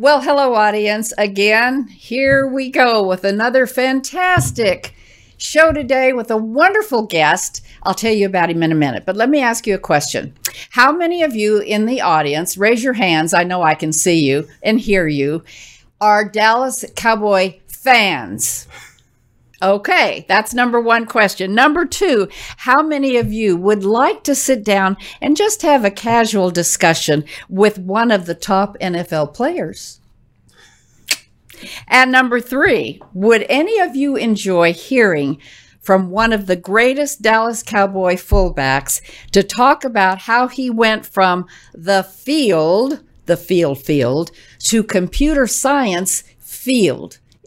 Well, hello, audience. Again, here we go with another fantastic show today with a wonderful guest. I'll tell you about him in a minute, but let me ask you a question. How many of you in the audience, raise your hands, I know I can see you and hear you, are Dallas Cowboy fans? Okay, that's number one question. Number two, how many of you would like to sit down and just have a casual discussion with one of the top NFL players? And number three, would any of you enjoy hearing from one of the greatest Dallas Cowboy fullbacks to talk about how he went from the field, the field field, to computer science field?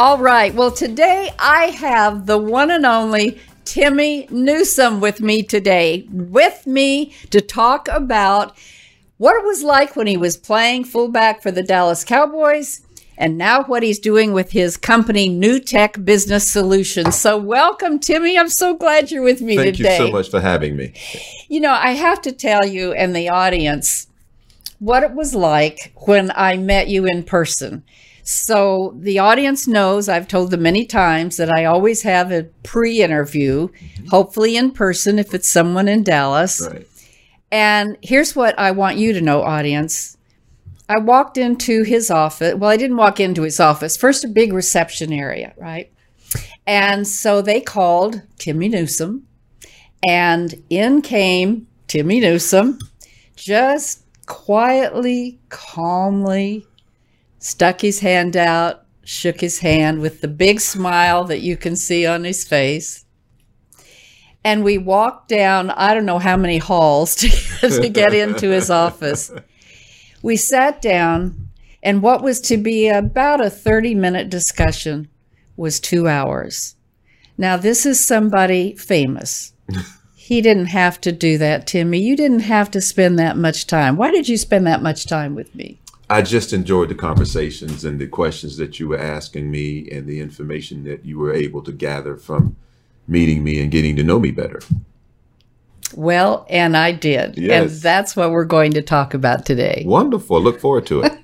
All right. Well, today I have the one and only Timmy Newsome with me today, with me to talk about what it was like when he was playing fullback for the Dallas Cowboys and now what he's doing with his company, Newtech Business Solutions. So, welcome, Timmy. I'm so glad you're with me Thank today. Thank you so much for having me. You know, I have to tell you and the audience what it was like when I met you in person. So the audience knows I've told them many times that I always have a pre interview, mm-hmm. hopefully in person if it's someone in Dallas. Right. And here's what I want you to know, audience. I walked into his office. Well, I didn't walk into his office. First, a big reception area, right? And so they called Timmy Newsome, and in came Timmy Newsome, just quietly, calmly stuck his hand out, shook his hand with the big smile that you can see on his face. And we walked down, I don't know how many halls to, to get into his office. We sat down, and what was to be about a 30 minute discussion was two hours. Now, this is somebody famous. He didn't have to do that, Timmy. You didn't have to spend that much time. Why did you spend that much time with me? I just enjoyed the conversations and the questions that you were asking me and the information that you were able to gather from meeting me and getting to know me better. Well, and I did. And that's what we're going to talk about today. Wonderful. Look forward to it.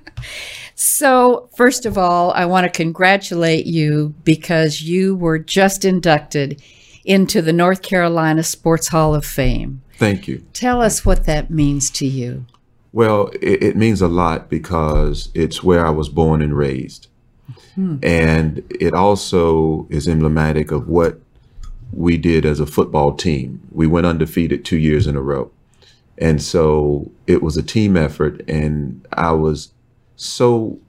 So, first of all, I want to congratulate you because you were just inducted into the North Carolina Sports Hall of Fame. Thank you. Tell us what that means to you. Well, it, it means a lot because it's where I was born and raised. Hmm. And it also is emblematic of what we did as a football team. We went undefeated two years in a row. And so it was a team effort. And I was so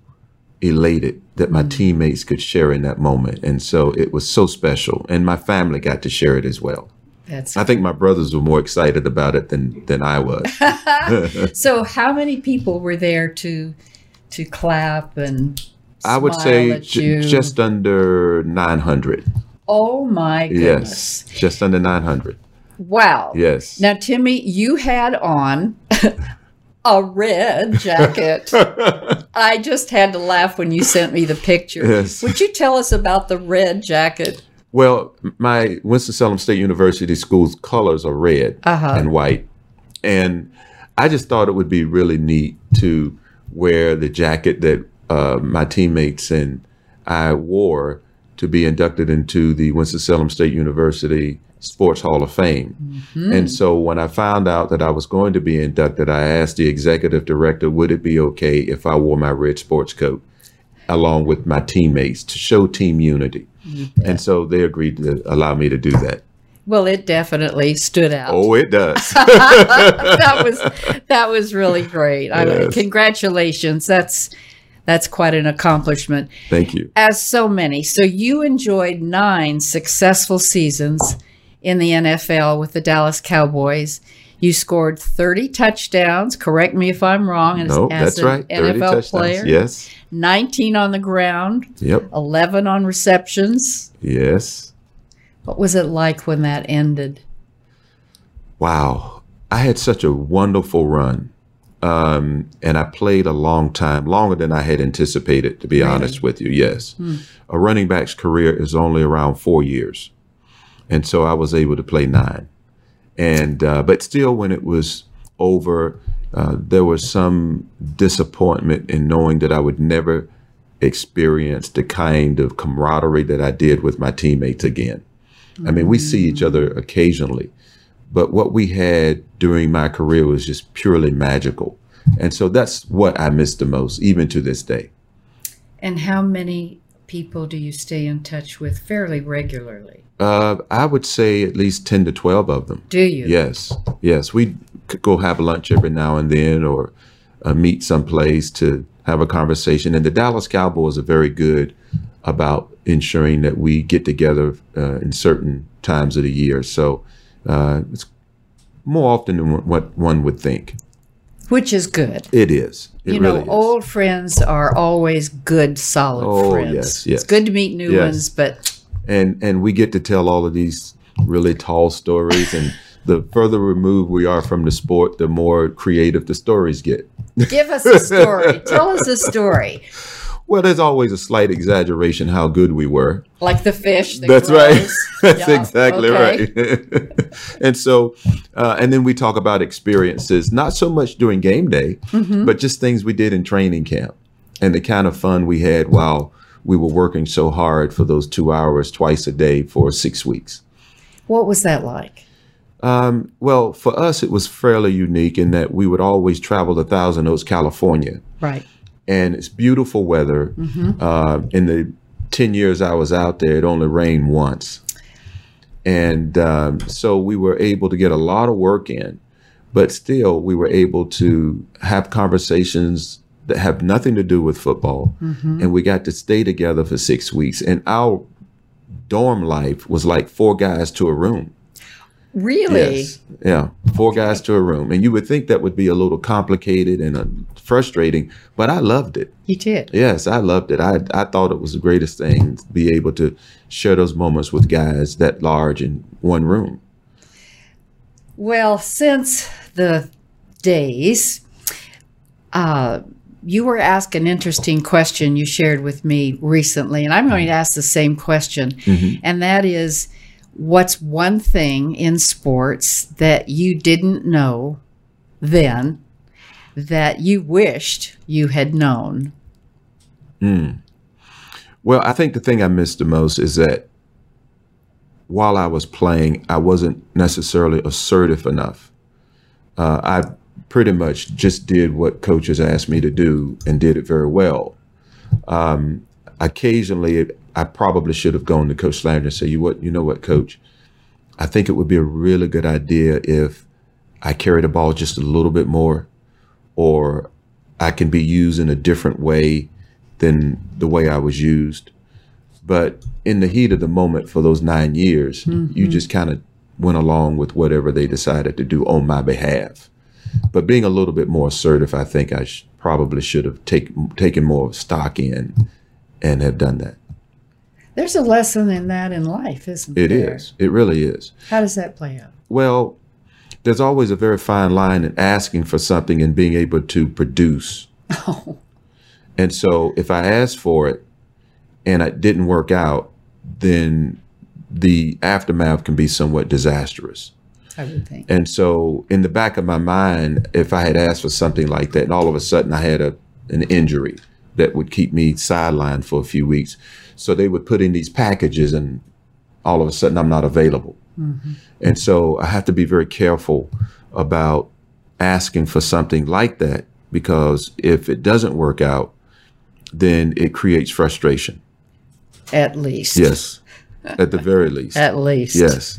elated that my hmm. teammates could share in that moment. And so it was so special. And my family got to share it as well. That's I think my brothers were more excited about it than, than I was. so. How many people were there to to clap and? I would say j- just under 900. Oh my goodness! Yes, just under 900. Wow. Yes. Now, Timmy, you had on a red jacket. I just had to laugh when you sent me the picture. Yes. Would you tell us about the red jacket? Well, my Winston-Salem State University school's colors are red Uh-huh. and white. And I just thought it would be really neat to wear the jacket that uh, my teammates and I wore to be inducted into the Winston-Salem State University Sports Hall of Fame. And so when I found out that I was going to be inducted, I asked the executive director, would it be okay if I wore my red sports coat along with my teammates to show team unity? And so they agreed to allow me to do that. Well, it definitely stood out. Oh, it does. that was that was really great. I Yes. congratulations. That's that's quite an accomplishment. Thank you. As so many. So you enjoyed nine successful seasons in the NFL with the Dallas Cowboys. You scored 30 touchdowns. Correct me if I'm wrong. As, No, as that's an right. 30 NFL touchdowns. player. Yes. 19 on the ground, Yep. 11 on receptions. Yes. What was it like when that ended? Wow. I had such a wonderful run. Um, and I played a long time, longer than I had anticipated, to be Really? honest with you. Yes. A running back's career is only around four years. And so I was able to play nine. And, uh, but still, when it was over, uh, there was some disappointment in knowing that I would never experience the kind of camaraderie that I did with my teammates again. I mean, we see each other occasionally, but what we had during my career was just purely magical. And so that's what I miss the most, even to this day. And how many people do you stay in touch with fairly regularly? Uh, I would say at least 10 to 12 of them. Do you? Yes, yes. We go have lunch every now and then or uh, meet someplace to have a conversation. And the Dallas Cowboys are very good about ensuring that we get together uh, in certain times of the year. So uh, it's more often than what one would think. Which is good. It is. It you really know, is. old friends are always good, solid Oh, friends. yes, yes. It's good to meet new Yes. ones, but and and we get to tell all of these really tall stories and the further removed we are from the sport the more creative the stories get give us a story. Tell us a story. well there's always a slight exaggeration how good we were Like the fish. That that's right that's Yeah, exactly okay. right and so uh, and then we talk about experiences not so much during game day Mm-hmm. but just things we did in training camp and the kind of fun we had while we were working so hard for those two hours twice a day for six weeks What was that like? Um, well, for us, it was fairly unique in that we would always travel to Thousand Oaks, California, Right. and it's beautiful weather. Uh, in the 10 years I was out there, it only rained once. And um, so we were able to get a lot of work in, but still, we were able to have conversations that have nothing to do with football. And we got to stay together for six weeks. And our dorm life was like four guys to a room. Really? Yes. Yeah. Four guys to a room. And you would think that would be a little complicated and uh, frustrating, but I loved it. You did. Yes, I loved it. I, I thought it was the greatest thing to be able to share those moments with guys that large in one room. Well, since the days, uh, you were asked an interesting question you shared with me recently, and I'm going to ask the same question. And that is what's one thing in sports that you didn't know then that you wished you had known? Well, I think the thing I missed the most is that while I was playing, I wasn't necessarily assertive enough. Uh, I pretty much just did what coaches asked me to do and did it very well. Um, occasionally, I probably should have gone to Coach Landry and say, "You what? You know what, Coach? I think it would be a really good idea if I carry the ball just a little bit more, or I can be used in a different way than the way I was used." But in the heat of the moment for those nine years, you mm-hmm. just kind of went along with whatever they decided to do on my behalf. But being a little bit more assertive, I think I sh- probably should have take, taken more stock in and have done that. There's a lesson in that in life, isn't It It is. It really is. How does that play out? Well, there's always a very fine line in asking for something and being able to produce. Oh. And so if I asked for it and it didn't work out, then the aftermath can be somewhat disastrous. I would think. And so in the back of my mind, if I had asked for something like that and all of a sudden I had a an injury that would keep me sidelined for a few weeks. So they would put in these packages and all of a sudden I'm not available. Mm-hmm. And so I have to be very careful about asking for something like that because if it doesn't work out, then it creates frustration. At least. Yes. At the very least. At least. Yes.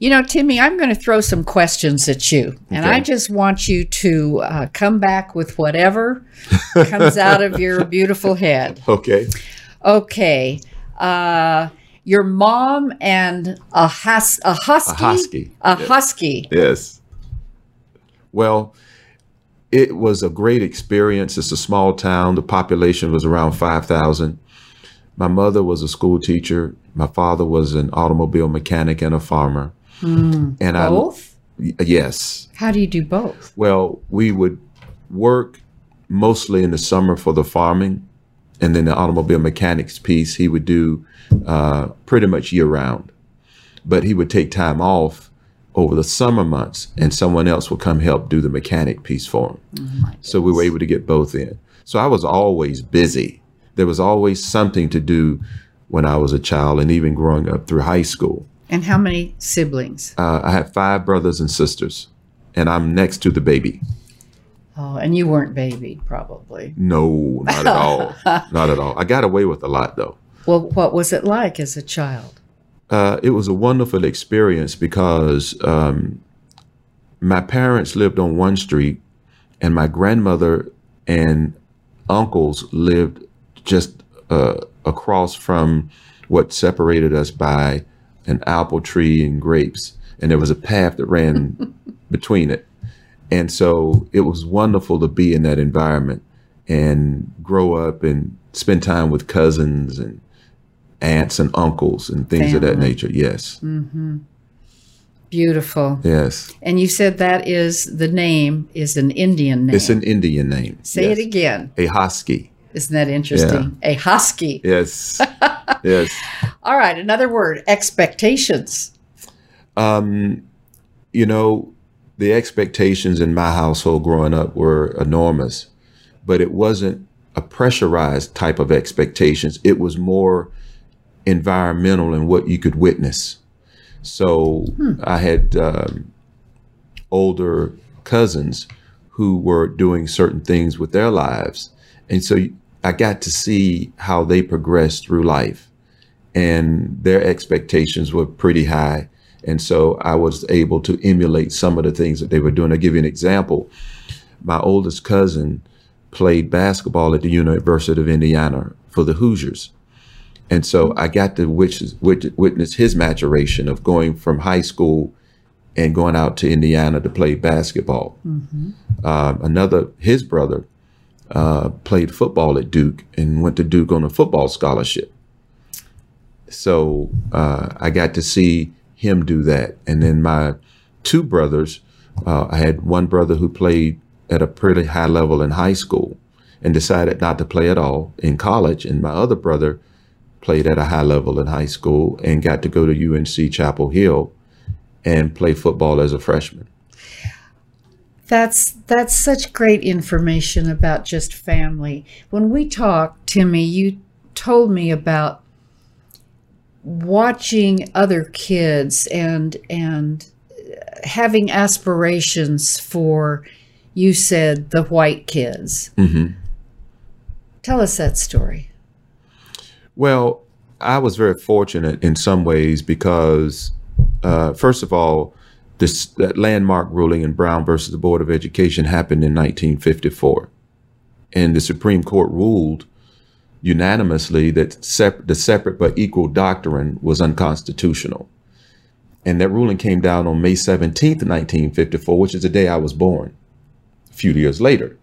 You know, Timmy, I'm going to throw some questions at you, and Okay. I just want you to uh, come back with whatever comes out of your beautiful head. Okay. Okay. Uh, your mom and a hus- Ahoskie, A husky. a Yes. husky. Yes. Well, it was a great experience. It's a small town. The population was around 5,000. My mother was a school teacher. My father was an automobile mechanic and a farmer. and Both? I, yes. How do you do both? Well, we would work mostly in the summer for the farming, and then the automobile mechanics piece he would do uh, pretty much year round. But he would take time off over the summer months, and someone else would come help do the mechanic piece for him. so we were able to get both in. So I was always busy. There was always something to do when I was a child, and even growing up through high school. And how many siblings? Uh, I have five brothers and sisters, and I'm next to the baby. Oh, and you weren't babied, probably. No, not at all. not at all. I got away with a lot though. Well, what was it like as a child? Uh, it was a wonderful experience because um, my parents lived on one street, and my grandmother and uncles lived just uh, across from what separated us by an apple tree and grapes, and there was a path that ran between it. And so it was wonderful to be in that environment and grow up and spend time with cousins and aunts and uncles and things of that nature. Yes. Beautiful. Yes. And you said that is the name is an Indian name. It's an Indian name. Say yes. it again. Ahoskie. Isn't that interesting? Ahoskie. Yes. yes. All right, another word, expectations. Um, you know, the expectations in my household growing up were enormous, but it wasn't a pressurized type of expectations. It was more environmental and what you could witness. So I had um, older cousins who were doing certain things with their lives. And so I got to see how they progressed through life and their expectations were pretty high. And so I was able to emulate some of the things that they were doing. I'll give you an example. My oldest cousin played basketball at the University of Indiana for the Hoosiers. And so I got to witness, witness his maturation of going from high school and going out to Indiana to play basketball. Um, another, his brother, uh, played football at Duke and went to Duke on a football scholarship. So uh, I got to see him do that. And then my two brothers, uh, I had one brother who played at a pretty high level in high school and decided not to play at all in college. And my other brother played at a high level in high school and got to go to UNC Chapel Hill and play football as a freshman. That's that's such great information about just family. When we talked, Timmy, you told me about watching other kids and and having aspirations for you said the white kids. Mhm. Tell us that story. Well, I was very fortunate in some ways because, uh, first of all, this that landmark ruling in Brown versus the Board of Education happened in 1954, and the Supreme Court ruled unanimously that sep- the separate but equal doctrine was unconstitutional. And that ruling came down on May 17th, 1954, which is the day I was born, a few years later.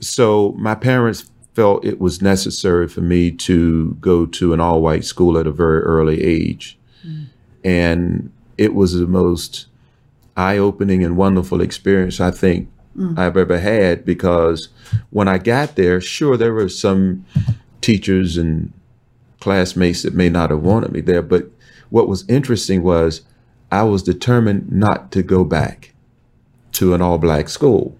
So my parents felt it was necessary for me to go to an all white school at a very early age. Mm. And it was the most eye opening and wonderful experience I think mm. I've ever had because when I got there, sure, there were some teachers and classmates that may not have wanted me there. But what was interesting was I was determined not to go back to an all black school.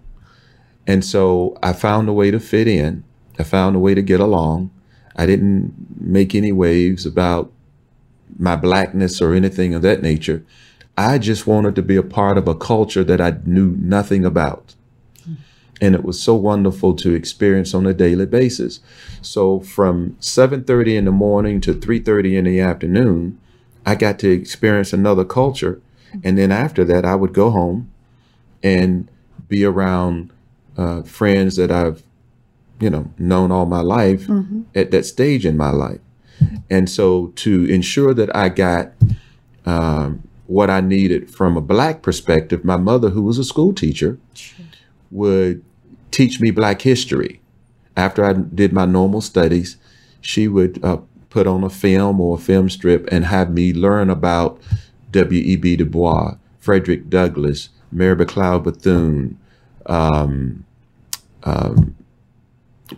And so I found a way to fit in. I found a way to get along. I didn't make any waves about my blackness or anything of that nature. I just wanted to be a part of a culture that I knew nothing about. And it was so wonderful to experience on a daily basis. So from 7:30 in the morning to 3:30 in the afternoon, I got to experience another culture. And then after that, I would go home and be around uh, friends that I've, you know, known all my life at that stage in my life. And so to ensure that I got um, what I needed from a black perspective, my mother, who was a school teacher, would teach me black history. After I did my normal studies, she would uh, put on a film or a film strip and have me learn about W.E.B. Du Bois, Frederick Douglass, Mary McLeod Bethune, um, um,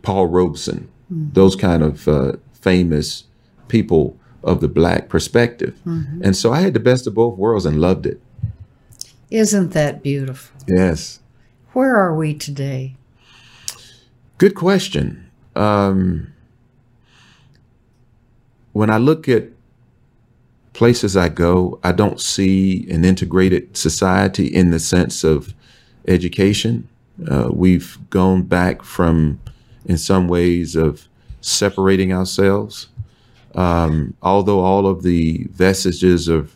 Paul Robeson, those kind of uh, famous people of the black perspective. And so I had the best of both worlds and loved it. Isn't that beautiful? Yes. Where are we today? Good question. Um, when I look at places I go, I don't see an integrated society in the sense of education. Uh, we've gone back from, in some ways, of separating ourselves. Um, although all of the vestiges of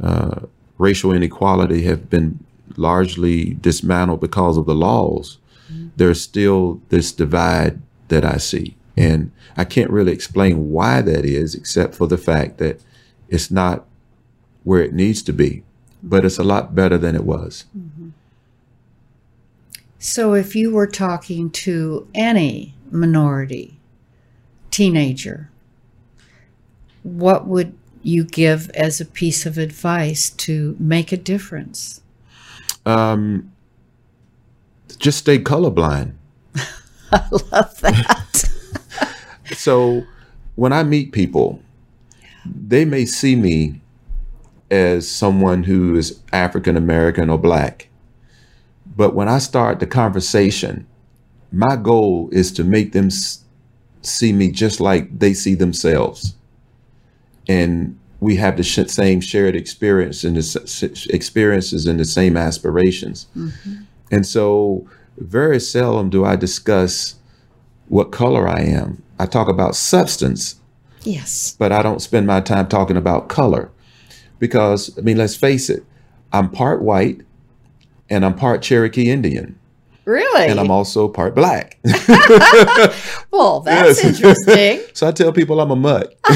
uh, racial inequality have been largely dismantled because of the laws, there's still this divide that I see. And I can't really explain why that is, except for the fact that it's not where it needs to be, but it's a lot better than it was. So, if you were talking to any minority teenager, what would you give as a piece of advice to make a difference? Um, just stay colorblind. I love that. So when I meet people, they may see me as someone who is African American or black. But when I start the conversation, my goal is to make them see me just like they see themselves. And we have the sh- same shared experience and the experiences and the same aspirations. Mm-hmm. And so, very seldom do I discuss what color I am. I talk about substance, yes. but I don't spend my time talking about color because, I mean, let's face it, I'm part white and I'm part Cherokee Indian, Really? and I'm also part black. well, that's interesting. so I tell people I'm a mutt.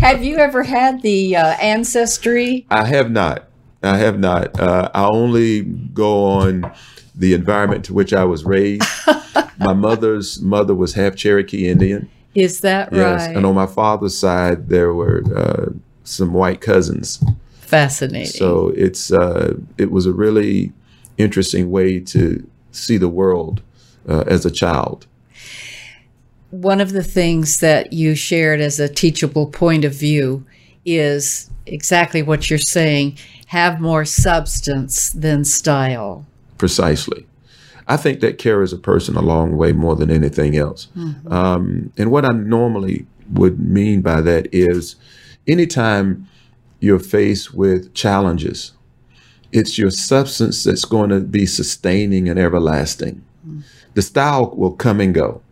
Have you ever had the uh, ancestry? I have not. I have not. Uh, I only go on the environment to which I was raised. my mother's mother was half Cherokee Indian. Is that Yes, right? and on my father's side, there were uh, some white cousins. Fascinating. So it's uh, it was a really interesting way to see the world uh, as a child. One of the things that you shared as a teachable point of view is exactly what you're saying have more substance than style. Precisely. I think that carries a person a long way more than anything else. Um, and what I normally would mean by that is anytime you're faced with challenges, it's your substance that's going to be sustaining and everlasting. The style will come and go,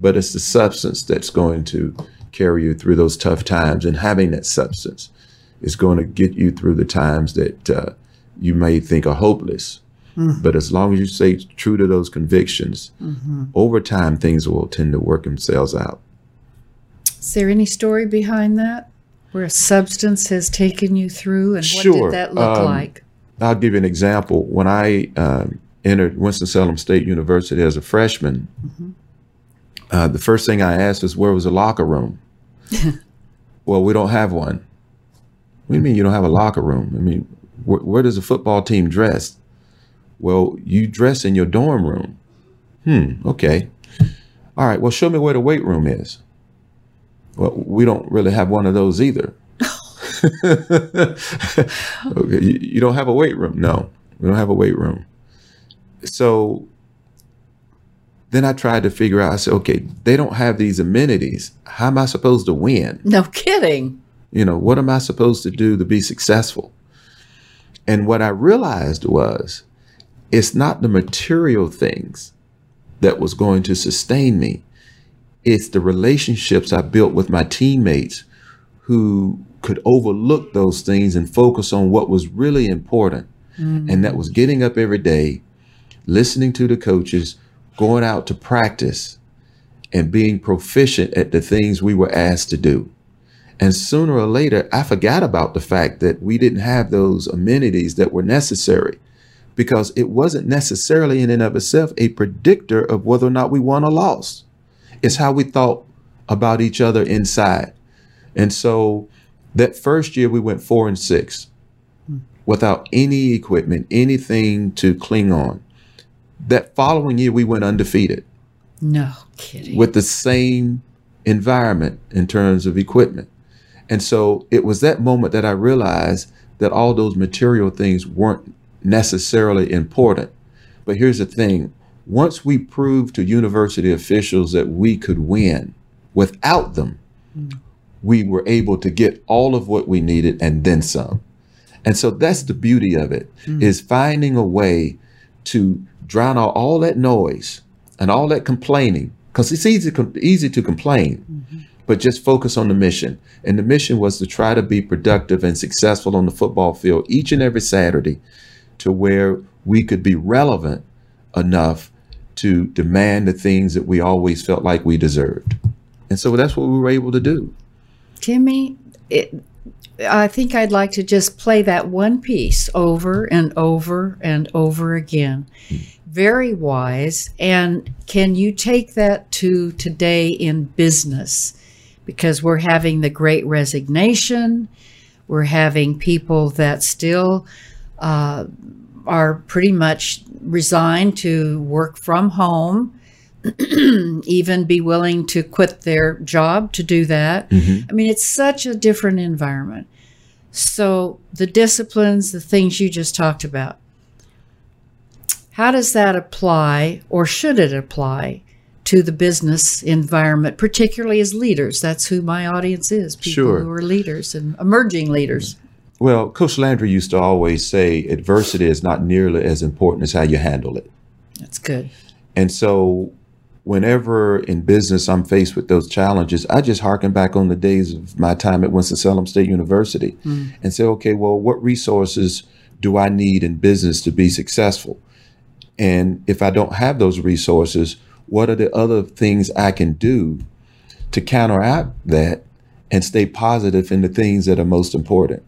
but it's the substance that's going to carry you through those tough times. And having that substance is going to get you through the times that uh, you may think are hopeless. But as long as you stay true to those convictions, over time things will tend to work themselves out. Is there any story behind that? Where a substance has taken you through and what Sure. did that look Um, like? I'll give you an example. When I um, entered Winston-Salem State University as a freshman, uh, the first thing I asked was, where was the locker room? well, we don't have one. What do you mean you don't have a locker room? I mean, wh- where does a football team dress? Well, you dress in your dorm room. Hmm, okay. All right, well, show me where the weight room is. Well, we don't really have one of those either. okay, you, you don't have a weight room? No, we don't have a weight room. So then I tried to figure out, I said, okay, they don't have these amenities. How am I supposed to win? No kidding. You know, what am I supposed to do to be successful? And what I realized was it's not the material things that was going to sustain me. It's the relationships I built with my teammates who could overlook those things and focus on what was really important. Mm. And that was getting up every day, listening to the coaches, going out to practice, and being proficient at the things we were asked to do. And sooner or later, I forgot about the fact that we didn't have those amenities that were necessary because it wasn't necessarily in and of itself a predictor of whether or not we won or lost. It's how we thought about each other inside. And so that first year we went four and six hmm. without any equipment, anything to cling on. That following year we went undefeated. No kidding. With the same environment in terms of equipment. And so it was that moment that I realized that all those material things weren't necessarily important. But here's the thing once we proved to university officials that we could win without them, mm. we were able to get all of what we needed and then some. And so that's the beauty of it mm. is finding a way to drown out all that noise and all that complaining because it's easy easy to complain. Mm-hmm but just focus on the mission. And the mission was to try to be productive and successful on the football field each and every Saturday to where we could be relevant enough to demand the things that we always felt like we deserved. And so that's what we were able to do. Timmy, it, I think I'd like to just play that one piece over and over and over again. Very wise. And can you take that to today in business? because we're having the great resignation. We're having people that still uh, are pretty much resigned to work from home, even be willing to quit their job to do that. Mm-hmm. I mean, it's such a different environment. So, the disciplines, the things you just talked about, how does that apply or should it apply to the business environment, particularly as leaders. That's who my audience is people sure. who are leaders and emerging leaders. Well, Coach Landry used to always say adversity is not nearly as important as how you handle it. That's good. And so, whenever in business I'm faced with those challenges, I just harken back on the days of my time at Winston-Salem State University mm. and say, okay, well, what resources do I need in business to be successful? And if I don't have those resources, what are the other things I can do to counteract that and stay positive in the things that are most important?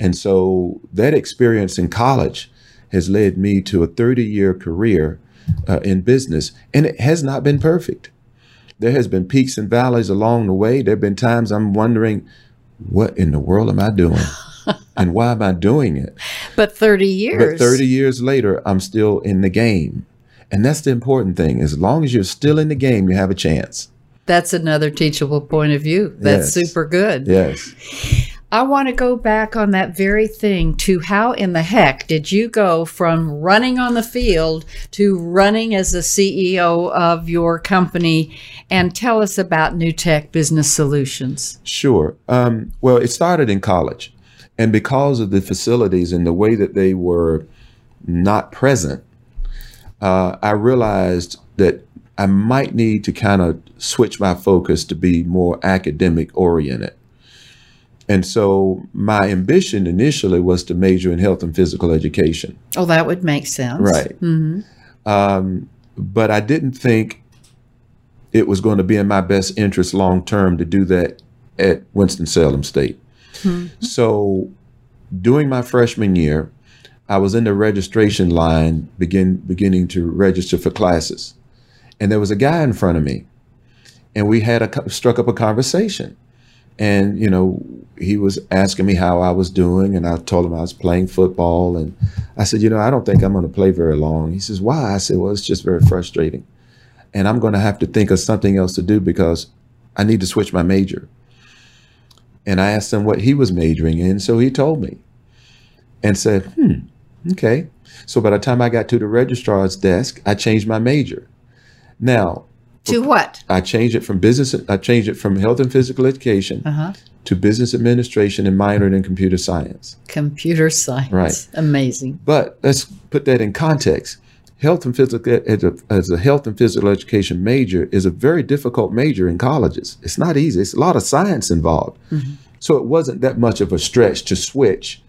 And so that experience in college has led me to a 30 year career uh, in business, and it has not been perfect. There has been peaks and valleys along the way. There have been times I'm wondering, what in the world am I doing? and why am I doing it? But 30 years. But 30 years later, I'm still in the game. And that's the important thing. As long as you're still in the game, you have a chance. That's another teachable point of view. That's yes. super good. Yes. I want to go back on that very thing to how in the heck did you go from running on the field to running as the CEO of your company? And tell us about Newtech Business Solutions. Sure. Um, well, it started in college. And because of the facilities and the way that they were not present uh, I realized that I might need to kind of switch my focus to be more academic oriented. And so my ambition initially was to major in health and physical education. Oh, that would make sense. Right. Mm-hmm. Um, but I didn't think it was going to be in my best interest long term to do that at Winston-Salem State. Mm-hmm. So during my freshman year, I was in the registration line, begin beginning to register for classes, and there was a guy in front of me, and we had a struck up a conversation, and you know he was asking me how I was doing, and I told him I was playing football, and I said, you know, I don't think I'm going to play very long. He says, why? I said, well, it's just very frustrating, and I'm going to have to think of something else to do because I need to switch my major. And I asked him what he was majoring in, so he told me and said, hmm, Okay. So by the time I got to the registrar's desk, I changed my major. Now, to what? I changed it from business. I changed it from health and physical education uh-huh. to business administration and minored in computer science. Computer science, right? Amazing. But let's put that in context. Health and physical as a, as a health and physical education major is a very difficult major in colleges. It's not easy. It's a lot of science involved. Mm-hmm. So it wasn't that much of a stretch to switch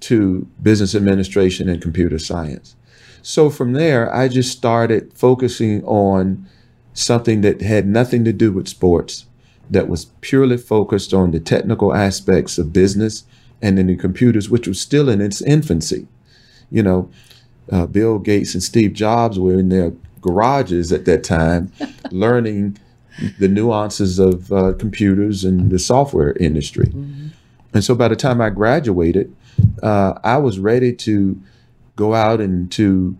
to business administration and computer science. So from there, I just started focusing on something that had nothing to do with sports, that was purely focused on the technical aspects of business and in the computers, which was still in its infancy. You know, uh, Bill Gates and Steve Jobs were in their garages at that time learning the nuances of uh, computers and the software industry. Mm-hmm. And so by the time I graduated, uh, I was ready to go out and to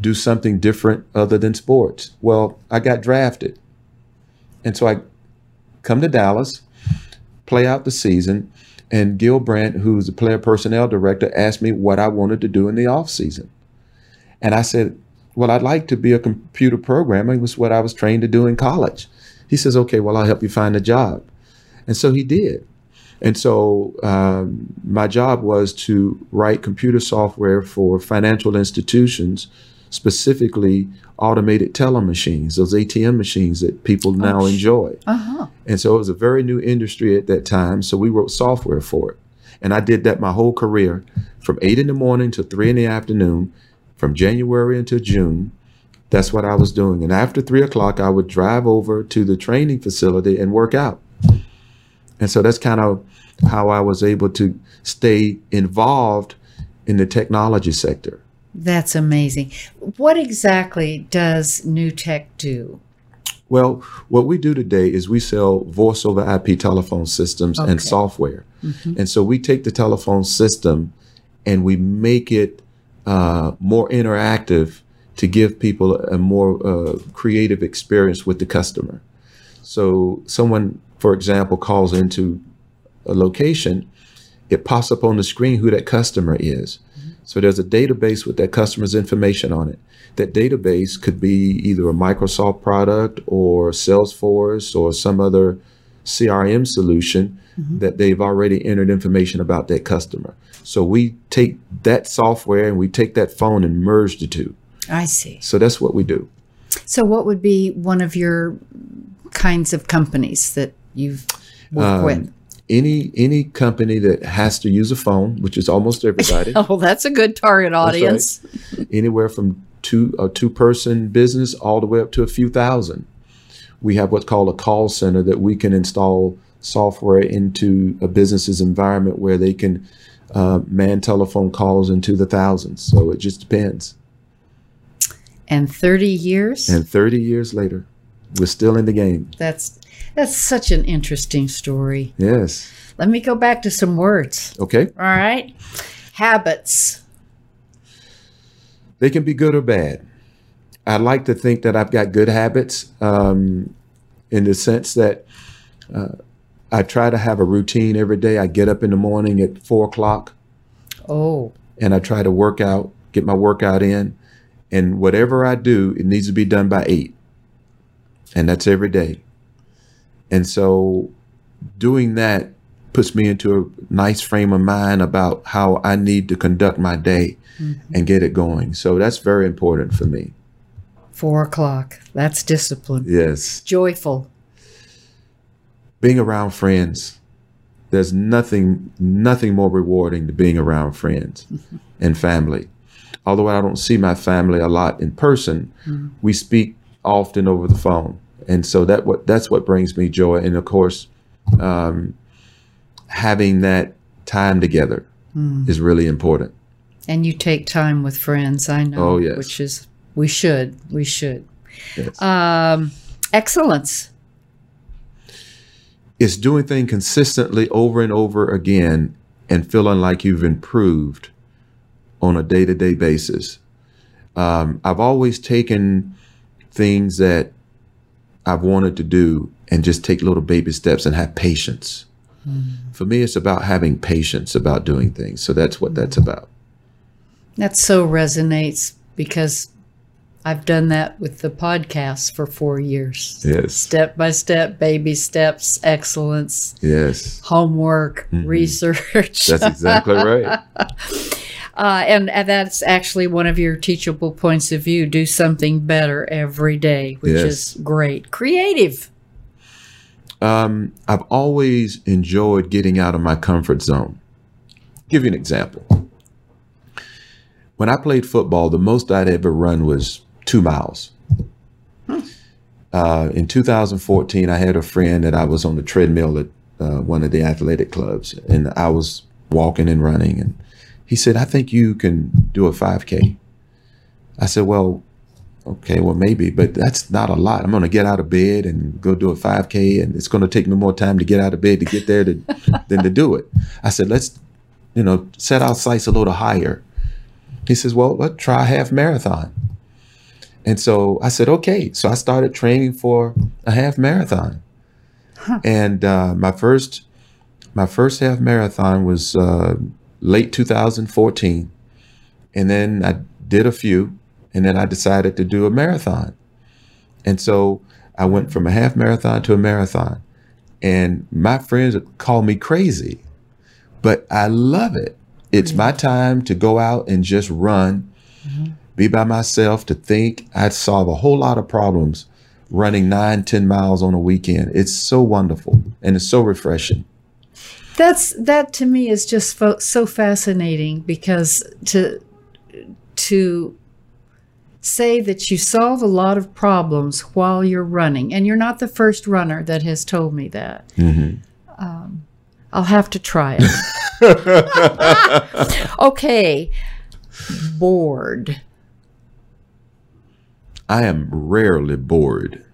do something different other than sports. Well, I got drafted. And so I come to Dallas, play out the season, and Gil Brandt, who's the player personnel director, asked me what I wanted to do in the off season. And I said, Well, I'd like to be a computer programmer. It was what I was trained to do in college. He says, Okay, well, I'll help you find a job. And so he did. And so um, my job was to write computer software for financial institutions, specifically automated teller machines, those ATM machines that people now enjoy. Uh-huh. And so it was a very new industry at that time. So we wrote software for it. And I did that my whole career from eight in the morning to three in the afternoon, from January until June. That's what I was doing. And after three o'clock, I would drive over to the training facility and work out. And so that's kind of how I was able to stay involved in the technology sector. That's amazing. What exactly does Newtech do? Well, what we do today is we sell voice over IP telephone systems okay. and software. Mm-hmm. And so we take the telephone system and we make it uh, more interactive to give people a more uh, creative experience with the customer. So someone, for example, calls into a location, it pops up on the screen who that customer is. So there's a database with that customer's information on it. That database could be either a Microsoft product or Salesforce or some other CRM solution mm-hmm. that they've already entered information about that customer. So we take that software and we take that phone and merge the two. I see. So that's what we do. So what would be one of your kinds of companies that you've worked um, with? any any company that has to use a phone, which is almost everybody. oh, that's a good target audience. Right. Anywhere from two a two person business all the way up to a few thousand. We have what's called a call center that we can install software into a business's environment where they can uh, man telephone calls into the thousands. So it just depends. And 30 years? And 30 years later, we're still in the game. That's that's such an interesting story. Yes. Let me go back to some words. Okay. All right. Habits. They can be good or bad. I like to think that I've got good habits um, in the sense that uh, I try to have a routine every day. I get up in the morning at four o'clock. Oh. And I try to work out, get my workout in. And whatever I do, it needs to be done by eight. And that's every day. And so doing that puts me into a nice frame of mind about how I need to conduct my day mm-hmm. and get it going. So that's very important for me. Four o'clock. That's discipline. Yes. Joyful. Being around friends. There's nothing nothing more rewarding than being around friends mm-hmm. and family. Although I don't see my family a lot in person, mm-hmm. we speak often over the phone and so that what that's what brings me joy and of course um, having that time together mm. is really important and you take time with friends i know oh yes which is we should we should yes. um, excellence it's doing things consistently over and over again and feeling like you've improved on a day-to-day basis um, i've always taken things that I've wanted to do and just take little baby steps and have patience. Mm. For me, it's about having patience about doing things. So that's what that's about. That so resonates because I've done that with the podcast for four years. Yes. Step by step, baby steps, excellence. Yes. Homework, mm-hmm. research. That's exactly right. Uh, and, and, that's actually one of your teachable points of view. Do something better every day, which yes. is great. Creative. Um, I've always enjoyed getting out of my comfort zone. Give you an example. When I played football, the most I'd ever run was two miles. Hmm. uh, in 2014, I had a friend that I was on the treadmill at uh, one of the athletic clubs, and I was walking and running, and he said, "I think you can do a 5K." I said, "Well, okay, well maybe, but that's not a lot. I'm going to get out of bed and go do a 5K, and it's going to take me more time to get out of bed to get there to, than to do it." I said, "Let's, you know, set our sights a little higher." He says, "Well, let's try half marathon." And so I said, okay. So I started training for a half marathon. And uh, my first my first half marathon was uh, late 2014. And then I did a few, and then I decided to do a marathon. And so I went from a half marathon to a marathon. And my friends call me crazy, but I love it. It's my time to go out and just run be by myself to think. I'd solve a whole lot of problems running nine, ten miles on a weekend. It's so wonderful and it's so refreshing. That's that to me is just fo- so fascinating because to to say that you solve a lot of problems while you're running, and you're not the first runner that has told me that. Um, I'll have to try it. okay, bored. I am rarely bored.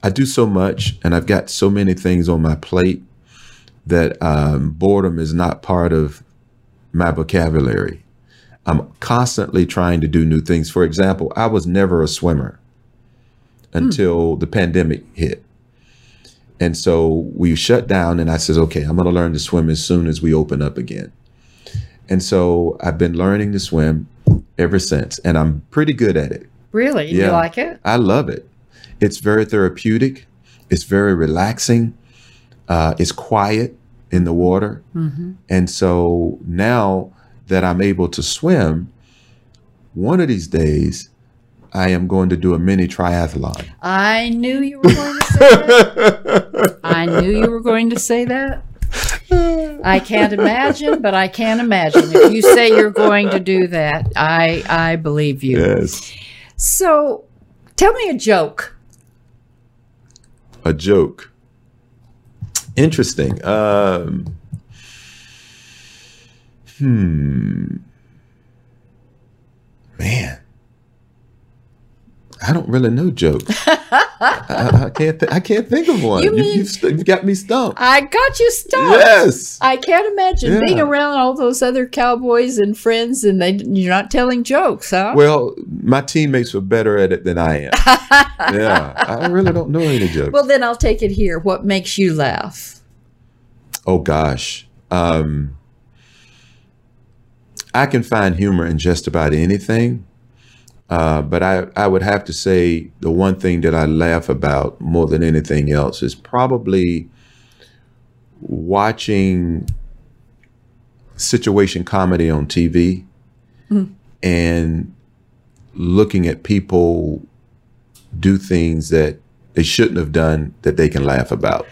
I do so much and I've got so many things on my plate that um, boredom is not part of my vocabulary. I'm constantly trying to do new things. For example, I was never a swimmer until the pandemic hit. And so we shut down and I said, okay, I'm going to learn to swim as soon as we open up again. And so I've been learning to swim ever since and I'm pretty good at it. Really, you like it? I love it. It's very therapeutic. It's very relaxing. Uh, it's quiet in the water. And so now that I'm able to swim, one of these days, I am going to do a mini triathlon. I knew you were going to say that. I knew you were going to say that. I can't imagine, but I can't imagine. If you say you're going to do that, I I believe you. Yes. So, tell me a joke. A joke. Interesting. Um, hmm. Man. I don't really know jokes. I, I can't. Th- I can't think of one. You You, mean- you've got me stumped. I got you stumped. Yes. I can't imagine Yeah. being around all those other cowboys and friends, and they you're not telling jokes, huh? Well, my teammates were better at it than I am. yeah, I really don't know any jokes. Well, then I'll take it here. What makes you laugh? Oh gosh. Um, I can find humor in just about anything. Uh, but I, I would have to say the one thing that I laugh about more than anything else is probably watching situation comedy on TV and looking at people do things that they shouldn't have done that they can laugh about.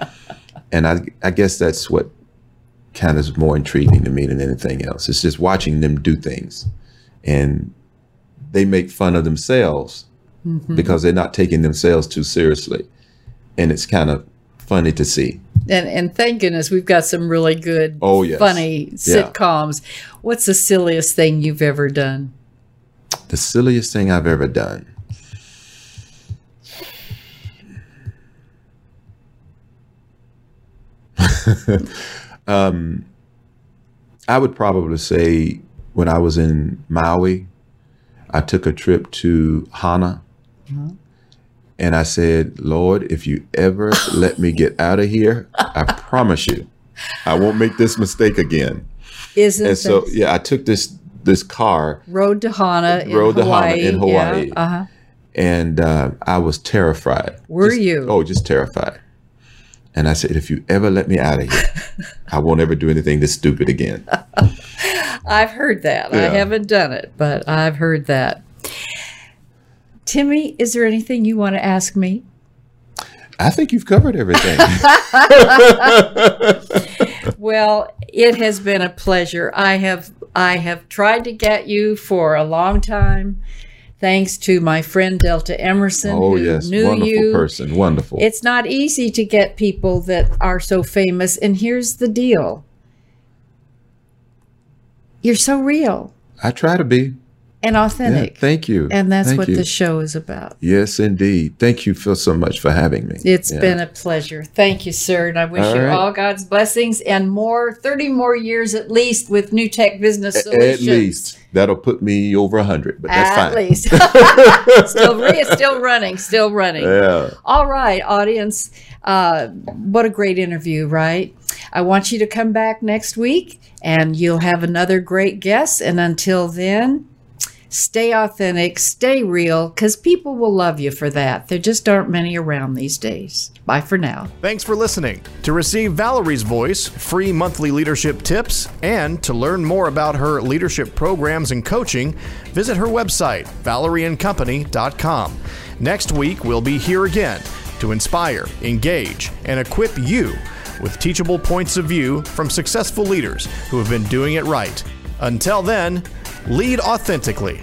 and I, I guess that's what kind of is more intriguing to me than anything else. It's just watching them do things and they make fun of themselves because they're not taking themselves too seriously. And it's kind of funny to see. And and thank goodness we've got some really good, Oh, yes. funny Yeah. sitcoms. What's the silliest thing you've ever done? The silliest thing I've ever done. um, I would probably say when I was in Maui, I took a trip to Hana. And I said, Lord, if you ever let me get out of here, I promise you, I won't make this mistake again. Isn't it? And so, yeah, I took this this car Road to Hana in Road to Hana Hawaii? in Hawaii. Yeah. Uh-huh. and uh, I was terrified. Were Just- you? Oh, just terrified. And I said, if you ever let me out of here, I won't ever do anything this stupid again. I've heard that. I haven't done it, but I've heard that. Timmy, is there anything you want to ask me? I think you've covered everything. Well, it has been a pleasure. I have I have tried to get you for a long time Thanks to my friend Delta Emerson, Oh who yes, knew wonderful you. person, wonderful. It's not easy to get people that are so famous. And here's the deal you're so real I try to be. And Yeah, authentic. thank you. and that's Thank what you. the show is about. Yes, indeed. Thank you, Phil, so much for having me. It's Yeah. been a pleasure. Thank you, sir. And I wish All you right. all God's blessings and more, 30 more years at least with Newtech Business Solutions. At least that'll put me over a hundred, but that's At fine. least. still, still running, still running. Yeah. All right, audience. Uh, what a great interview, right? I want you to come back next week and you'll have another great guest. And until then, stay authentic, stay real, because people will love you for that. There just aren't many around these days. Bye for now. Thanks for listening. To receive Valerie's voice, free monthly leadership tips, and to learn more about her leadership programs and coaching, visit her website, valerieandcompany.com. Next week, we'll be here again to inspire, engage, and equip you with teachable points of view from successful leaders who have been doing it right. Until then, lead authentically